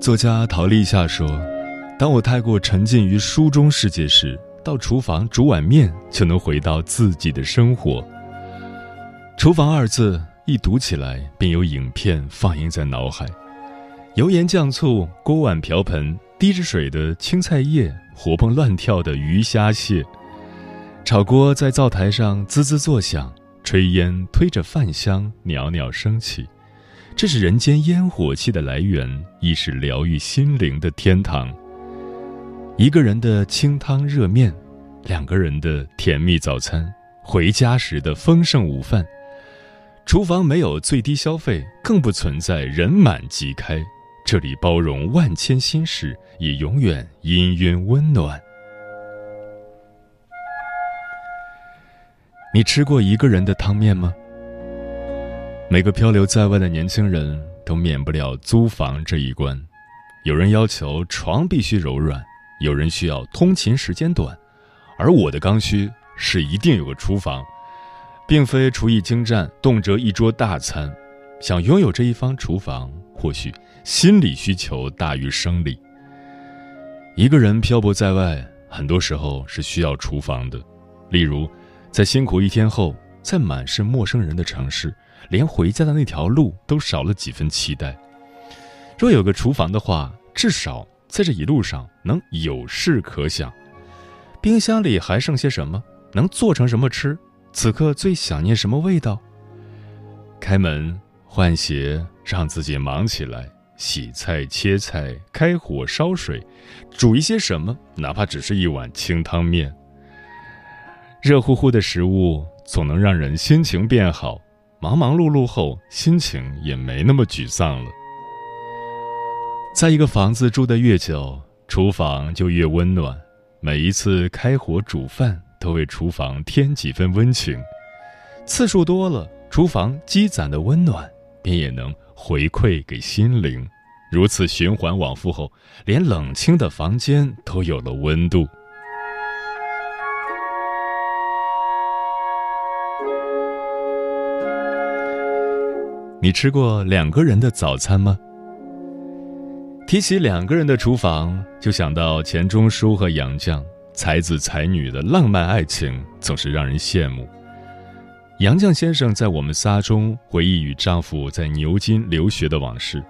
作家陶立夏说：“当我太过沉浸于书中世界时，到厨房煮碗面就能回到自己的生活。厨房二字一读起来，便有影片放映在脑海：油盐酱醋、锅碗瓢盆、滴着水的青菜叶、活蹦乱跳的鱼虾蟹。炒锅在灶台上滋滋作响，炊烟推着饭香袅袅升起。”这是人间烟火气的来源，亦是疗愈心灵的天堂。一个人的清汤热面，两个人的甜蜜早餐，回家时的丰盛午饭。厨房没有最低消费，更不存在人满即开。这里包容万千心事，也永远氤氲温暖。你吃过一个人的汤面吗？每个漂流在外的年轻人都免不了租房这一关，有人要求床必须柔软，有人需要通勤时间短，而我的刚需是一定有个厨房，并非厨艺精湛，动辄一桌大餐。想拥有这一方厨房，或许心理需求大于生理。一个人漂泊在外，很多时候是需要厨房的，例如，在辛苦一天后，在满是陌生人的城市。连回家的那条路都少了几分期待。若有个厨房的话，至少在这一路上能有事可想。冰箱里还剩些什么？能做成什么吃？此刻最想念什么味道？开门换鞋，让自己忙起来，洗菜切菜，开火烧水，煮一些什么？哪怕只是一碗清汤面。热乎乎的食物总能让人心情变好。忙忙碌碌后，心情也没那么沮丧了。在一个房子住得越久，厨房就越温暖。每一次开火煮饭，都为厨房添几分温情。次数多了，厨房积攒的温暖便也能回馈给心灵。如此循环往复后，连冷清的房间都有了温度。你吃过两个人的早餐吗？提起两个人的厨房，就想到钱钟书和杨绛才子才女的浪漫爱情，总是让人羡慕。杨绛先生在《我们仨》中回忆与丈夫在牛津留学的往事，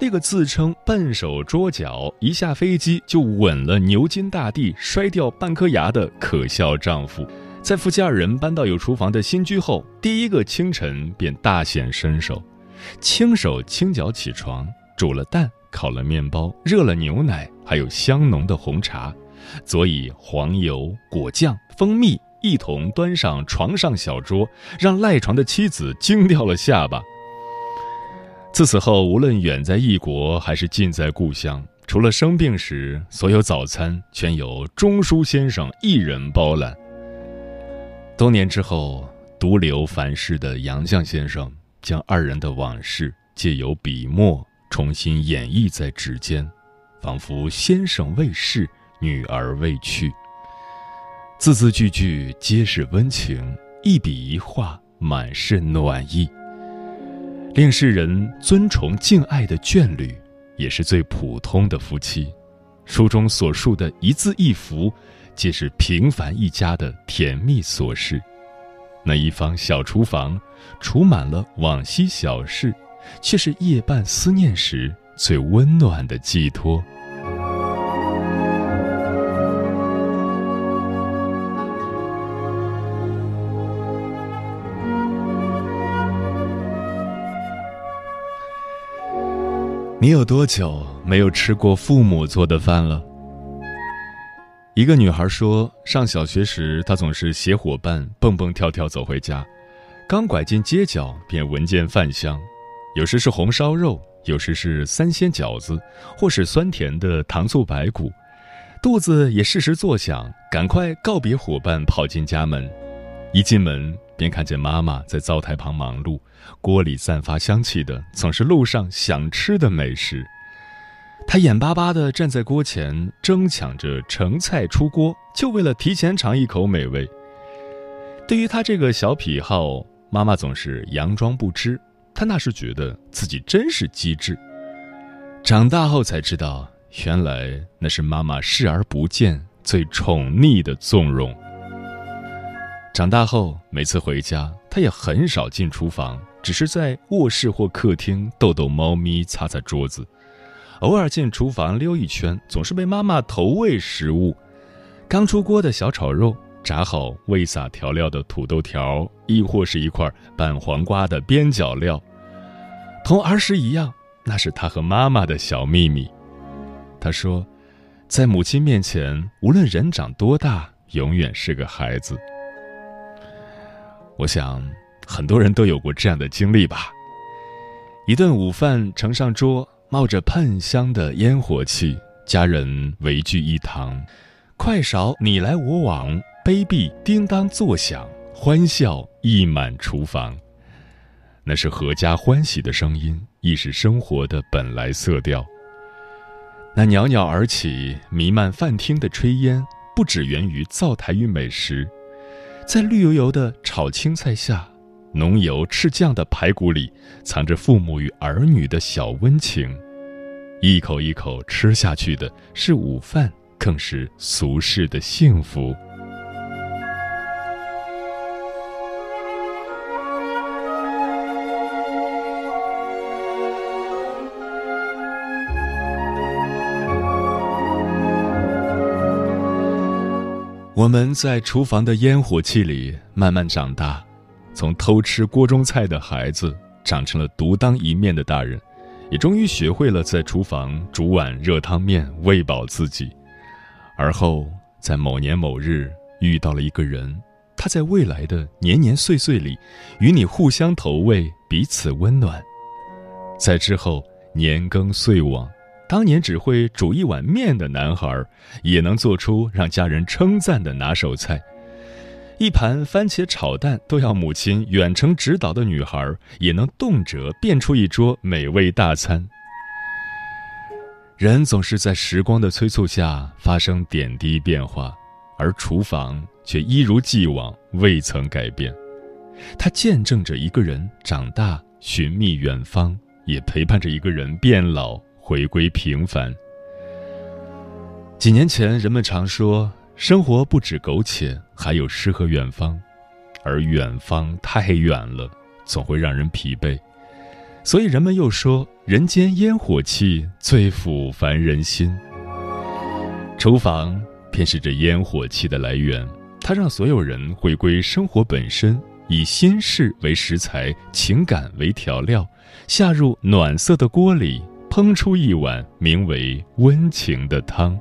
那个自称笨手拙脚，一下飞机就吻了牛津大地，摔掉半颗牙的可笑丈夫。在夫妻二人搬到有厨房的新居后，第一个清晨便大显身手，轻手轻脚起床，煮了蛋，烤了面包，热了牛奶，还有香浓的红茶，佐以黄油、果酱、蜂蜜，一同端上床上小桌，让赖床的妻子惊掉了下巴。自此后，无论远在异国还是近在故乡，除了生病时，所有早餐全由钟书先生一人包揽。多年之后，独留凡世的杨绛先生将二人的往事借由笔墨重新演绎在纸间，仿佛先生未逝，女儿未去。字字句句皆是温情，一笔一画满是暖意，令世人尊崇敬爱的眷侣，也是最普通的夫妻。书中所述的一字一符。皆是平凡一家的甜蜜琐事。那一方小厨房，储满了往昔小事，却是夜半思念时最温暖的寄托。你有多久没有吃过父母做的饭了？一个女孩说，上小学时，她总是携伙伴蹦蹦跳跳走回家，刚拐进街角便闻见饭香，有时是红烧肉，有时是三鲜饺子，或是酸甜的糖醋排骨，肚子也适时作响，赶快告别伙伴，跑进家门。一进门便看见妈妈在灶台旁忙碌，锅里散发香气的总是路上想吃的美食。她眼巴巴地站在锅前，争抢着盛菜出锅，就为了提前尝一口美味。对于她这个小癖好，妈妈总是佯装不知。她那时觉得自己真是机智。长大后才知道，原来那是妈妈视而不见、最宠溺的纵容。长大后，每次回家，他也很少进厨房，只是在卧室或客厅逗逗猫咪、擦擦桌子。偶尔进厨房溜一圈，总是被妈妈投喂食物：刚出锅的小炒肉，炸好未撒调料的土豆条，亦或是一块拌黄瓜的边角料。同儿时一样，那是他和妈妈的小秘密。他说，在母亲面前，无论人长多大，永远是个孩子。我想，很多人都有过这样的经历吧。一顿午饭呈上桌，冒着喷香的烟火气，家人围聚一堂，筷勺你来我往，杯壁叮当作响，欢笑溢满厨房。那是阖家欢喜的声音，亦是生活的本来色调。那袅袅而起、弥漫饭厅的炊烟，不只源于灶台与美食。在绿油油的炒青菜下，浓油赤酱的排骨里，藏着父母与儿女的小温情。一口一口吃下去的是午饭，更是俗世的幸福。我们在厨房的烟火气里慢慢长大，从偷吃锅中菜的孩子，长成了独当一面的大人，也终于学会了在厨房煮碗热汤面喂饱自己。而后，在某年某日遇到了一个人，他在未来的年年岁岁里，与你互相投喂，彼此温暖。在之后，年更岁往。当年只会煮一碗面的男孩，也能做出让家人称赞的拿手菜；一盘番茄炒蛋都要母亲远程指导的女孩，也能动辄变出一桌美味大餐。人总是在时光的催促下发生点滴变化，而厨房却一如既往未曾改变。它见证着一个人长大、寻觅远方，也陪伴着一个人变老。回归平凡。几年前，人们常说，生活不止苟且，还有诗和远方，而远方太远了，总会让人疲惫。所以，人们又说，人间烟火气最抚凡人心。厨房便是这烟火气的来源，它让所有人回归生活本身，以心事为食材，情感为调料，下入暖色的锅里。烹出一碗名为温情的汤。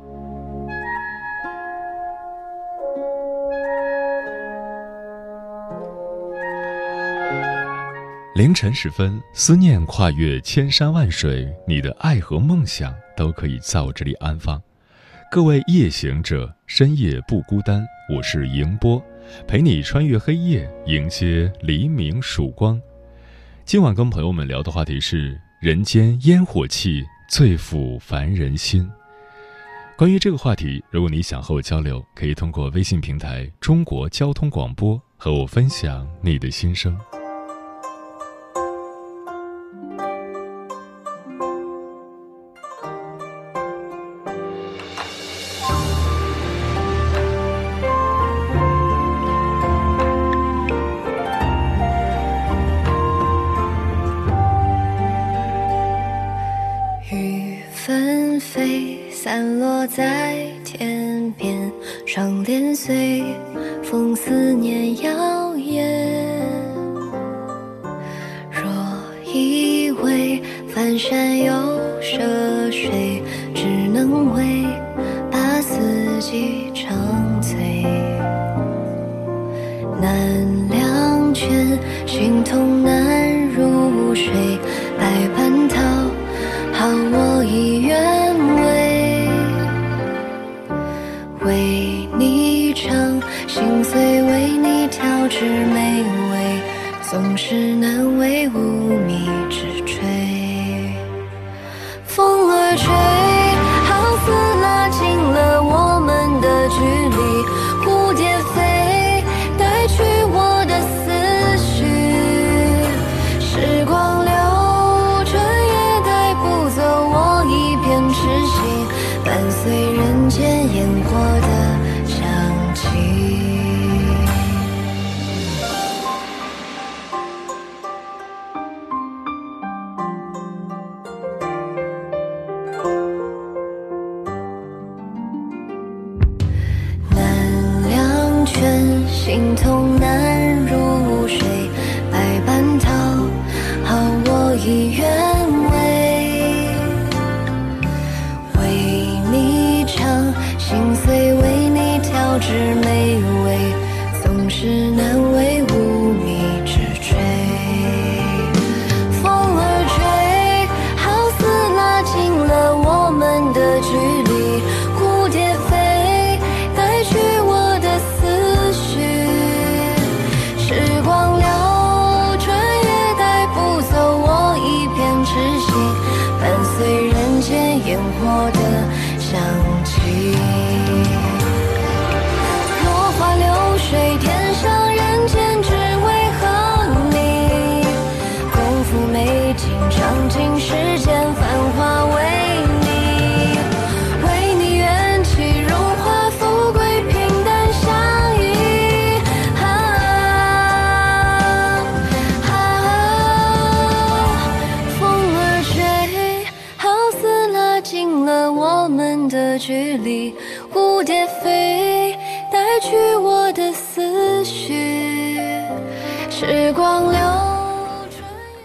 凌晨时分，思念跨越千山万水，你的爱和梦想都可以在我这里安放。各位夜行者，深夜不孤单，我是迎波，陪你穿越黑夜，迎接黎明曙光。今晚跟朋友们聊的话题是。人间烟火气最抚凡人心。关于这个话题，如果你想和我交流，可以通过微信平台“中国交通广播”和我分享你的心声。散落在天边，窗帘随心碎为你调制美味，总是难为无米之炊。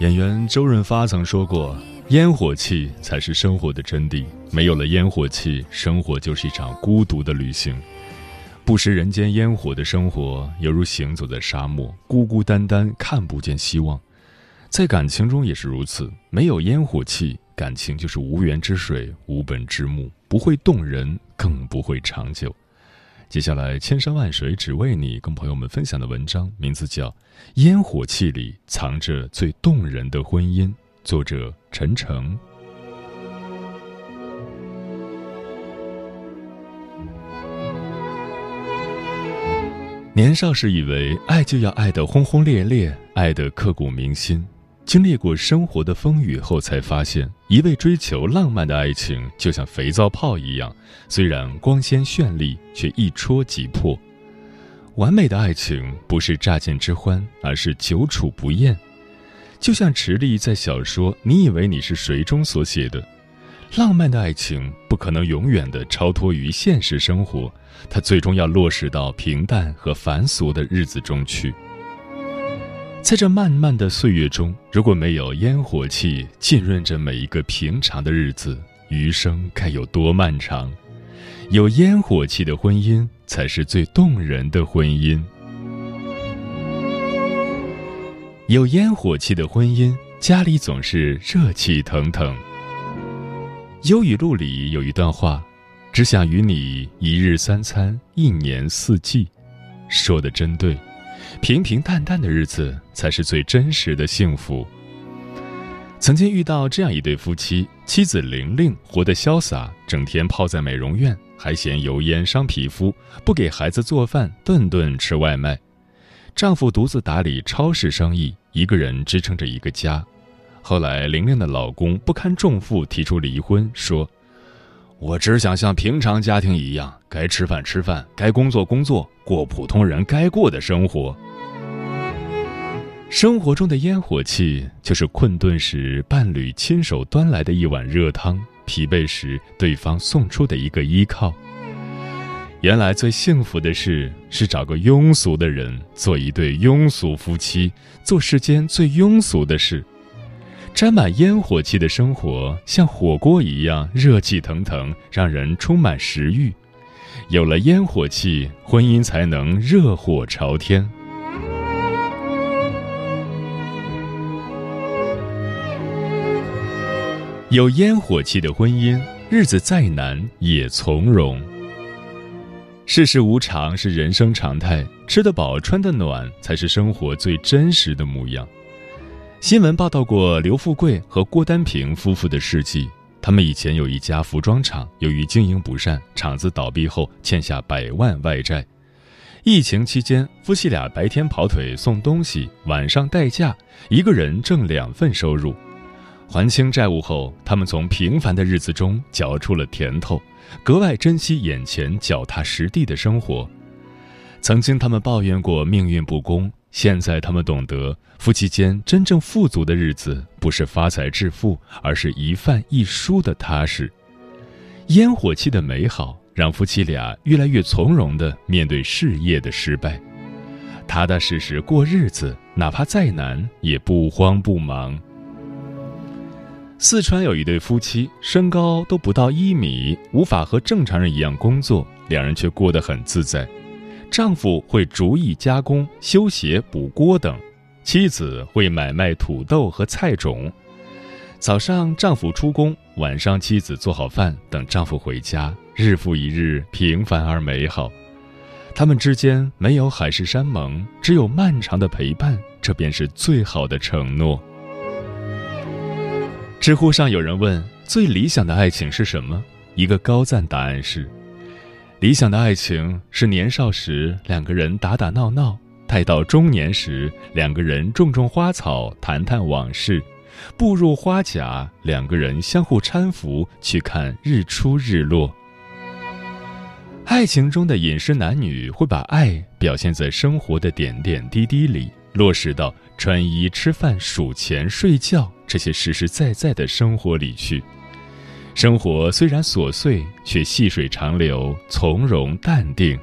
演员周润发曾说过：“烟火气才是生活的真谛，没有了烟火气，生活就是一场孤独的旅行。不食人间烟火的生活，犹如行走在沙漠，孤孤单单，看不见希望。在感情中也是如此，没有烟火气。”感情就是无源之水，无本之木，不会动人，更不会长久。接下来，千山万水只为你，跟朋友们分享的文章名字叫《烟火气里藏着最动人的婚姻》，作者陈诚。年少时以为爱就要爱得轰轰烈烈，爱得刻骨铭心。经历过生活的风雨后，才发现，一味追求浪漫的爱情就像肥皂泡一样，虽然光鲜绚丽，却一戳即破。完美的爱情不是乍见之欢，而是久处不厌。就像池莉在小说《你以为你是谁》中所写的，浪漫的爱情不可能永远的超脱于现实生活，它最终要落实到平淡和凡俗的日子中去。在这漫漫的岁月中，如果没有烟火气浸润着每一个平常的日子，余生该有多漫长？有烟火气的婚姻才是最动人的婚姻。有烟火气的婚姻，家里总是热气腾腾。忧语录里有一段话：“只想与你一日三餐，一年四季。”说的真对。平平淡淡的日子才是最真实的幸福。曾经遇到这样一对夫妻，妻子玲玲活得潇洒，整天泡在美容院，还嫌油烟伤皮肤，不给孩子做饭，顿顿吃外卖。丈夫独自打理超市生意，一个人支撑着一个家。后来，玲玲的老公不堪重负，提出离婚，说：“我只想像平常家庭一样，该吃饭吃饭，该工作工作。”过普通人该过的生活。生活中的烟火气，就是困顿时伴侣亲手端来的一碗热汤，疲惫时对方送出的一个依靠。原来最幸福的事是找个庸俗的人做一对庸俗夫妻，做世间最庸俗的事。沾满烟火气的生活像火锅一样热气腾腾，让人充满食欲。有了烟火气，婚姻才能热火朝天。有烟火气的婚姻，日子再难也从容。世事无常是人生常态，吃得饱、穿得暖才是生活最真实的模样。新闻报道过刘富贵和郭丹萍夫妇的事迹，他们以前有一家服装厂，由于经营不善，厂子倒闭后欠下百万外债。疫情期间，夫妻俩白天跑腿送东西，晚上代驾，一个人挣两份收入。还清债务后，他们从平凡的日子中嚼出了甜头。格外珍惜眼前脚踏实地的生活。曾经他们抱怨过命运不公，现在他们懂得，夫妻间真正富足的日子，不是发财致富，而是一饭一书的踏实。烟火气的美好，让夫妻俩越来越从容地面对事业的失败，踏踏实实过日子，哪怕再难，也不慌不忙。四川有一对夫妻，身高都不到一米，无法和正常人一样工作，两人却过得很自在。丈夫会逐一加工、修鞋、补锅等，妻子会买卖土豆和菜种。早上丈夫出工，晚上妻子做好饭等丈夫回家，日复一日，平凡而美好。他们之间没有海誓山盟，只有漫长的陪伴，这便是最好的承诺。知乎上有人问：“最理想的爱情是什么？”一个高赞答案是：“理想的爱情是年少时两个人打打闹闹，待到中年时两个人种种花草，谈谈往事，步入花甲，两个人相互搀扶去看日出日落。”爱情中的饮食男女会把爱表现在生活的点点滴滴里，落实到穿衣、吃饭、数钱、睡觉。这些实实在在的生活里去，生活虽然琐碎，却细水长流，从容淡定。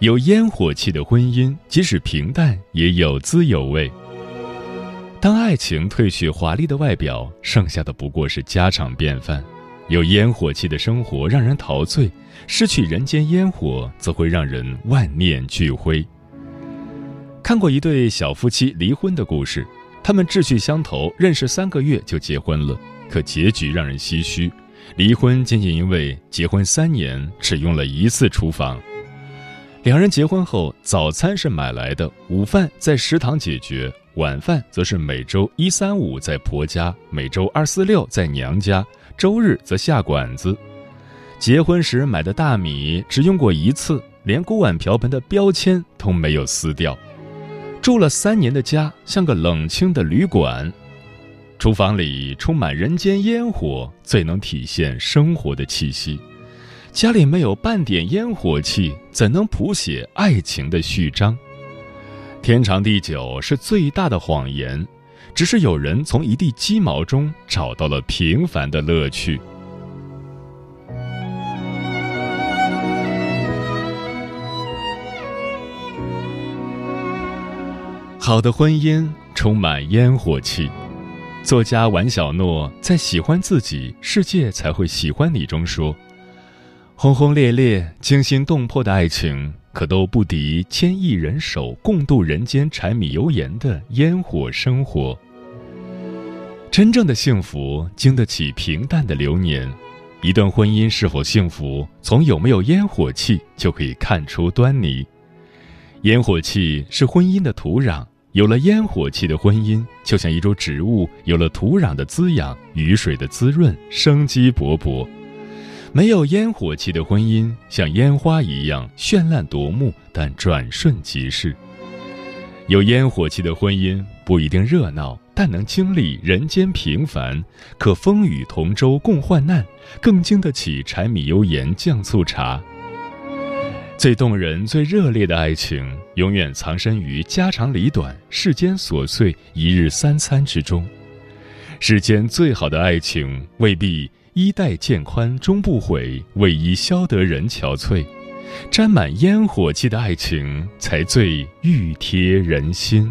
有烟火气的婚姻，即使平淡，也有滋有味。当爱情褪去华丽的外表，剩下的不过是家常便饭。有烟火气的生活让人陶醉，失去人间烟火，则会让人万念俱灰。看过一对小夫妻离婚的故事，他们志趣相投，认识三个月就结婚了，可结局让人唏嘘。离婚仅仅因为结婚三年只用了一次厨房。两人结婚后，早餐是买来的，午饭在食堂解决，晚饭则是每周一三五在婆家，每周二四六在娘家，周日则下馆子。结婚时买的大米只用过一次，连锅碗瓢盆的标签都没有撕掉。住了三年的家像个冷清的旅馆，厨房里充满人间烟火，最能体现生活的气息。家里没有半点烟火气，怎能谱写爱情的序章？天长地久是最大的谎言，只是有人从一地鸡毛中找到了平凡的乐趣。好的婚姻充满烟火气。作家王小诺在《喜欢自己，世界才会喜欢你》中说：“轰轰烈烈、惊心动魄的爱情，可都不敌牵一人手共度人间柴米油盐的烟火生活。真正的幸福经得起平淡的流年。一段婚姻是否幸福，从有没有烟火气就可以看出端倪。烟火气是婚姻的土壤。”有了烟火气的婚姻，就像一株植物有了土壤的滋养、雨水的滋润，生机勃勃；没有烟火气的婚姻，像烟花一样绚烂夺目，但转瞬即逝。有烟火气的婚姻不一定热闹，但能经历人间平凡，可风雨同舟共患难，更经得起柴米油盐酱醋茶。最动人、最热烈的爱情，永远藏身于家长里短、世间琐碎、一日三餐之中。世间最好的爱情，未必衣带渐宽终不悔，为伊消得人憔悴。沾满烟火气的爱情，才最欲贴人心。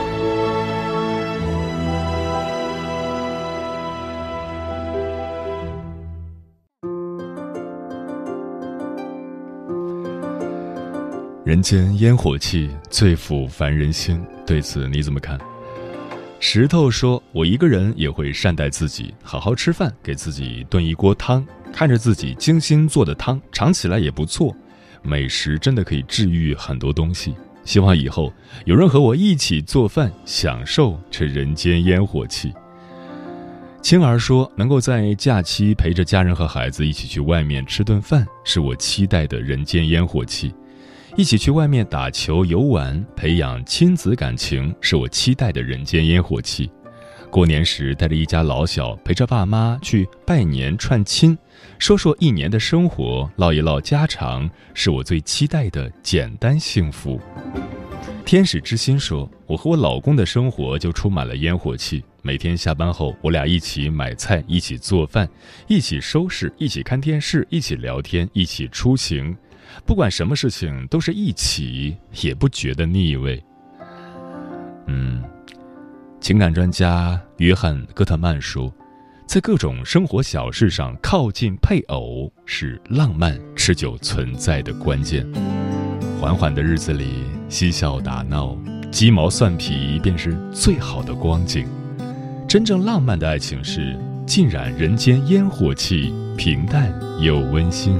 人间烟火气最抚凡人心，对此你怎么看？石头说：“我一个人也会善待自己，好好吃饭，给自己炖一锅汤，看着自己精心做的汤，尝起来也不错。美食真的可以治愈很多东西。希望以后有人和我一起做饭，享受这人间烟火气。”青儿说：“能够在假期陪着家人和孩子一起去外面吃顿饭，是我期待的人间烟火气。”一起去外面打球、游玩，培养亲子感情，是我期待的人间烟火气。过年时带着一家老小，陪着爸妈去拜年串亲，说说一年的生活，唠一唠家常，是我最期待的简单幸福。天使之心说：“我和我老公的生活就充满了烟火气。每天下班后，我俩一起买菜，一起做饭，一起收拾，一起看电视，一起聊天，一起出行。”不管什么事情都是一起，也不觉得腻味。嗯，情感专家约翰·戈特曼说，在各种生活小事上靠近配偶，是浪漫持久存在的关键。缓缓的日子里，嬉笑打闹，鸡毛蒜皮便是最好的光景。真正浪漫的爱情是浸染人间烟火气，平淡又温馨。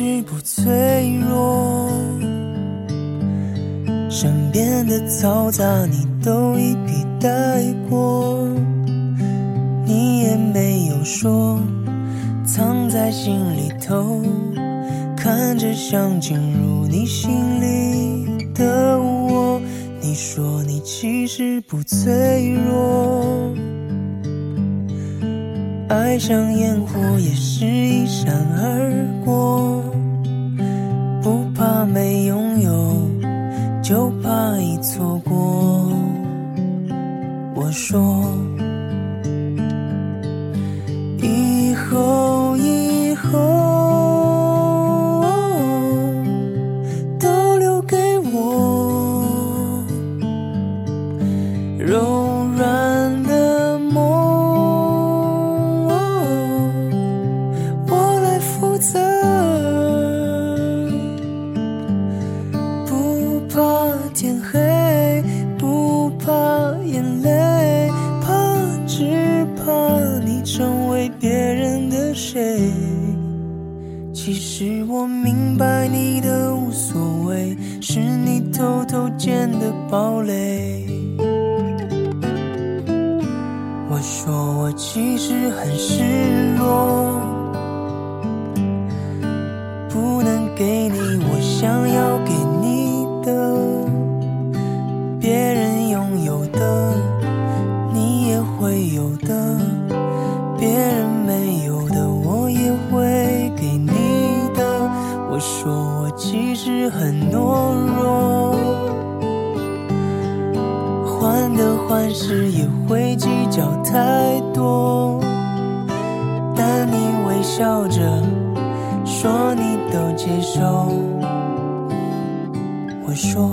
是不脆弱，身边的嘈杂你都一笔带过，你也没有说，藏在心里头，看着想进入你心里的我。你说你其实不脆弱，爱像烟火，也是一闪而过。说，谁？其实我明白你的无所谓，是你偷偷建的堡垒。我说我其实很失落。不能给你我想要给。的坏事也会计较太多，但你微笑着说你都接受。我说。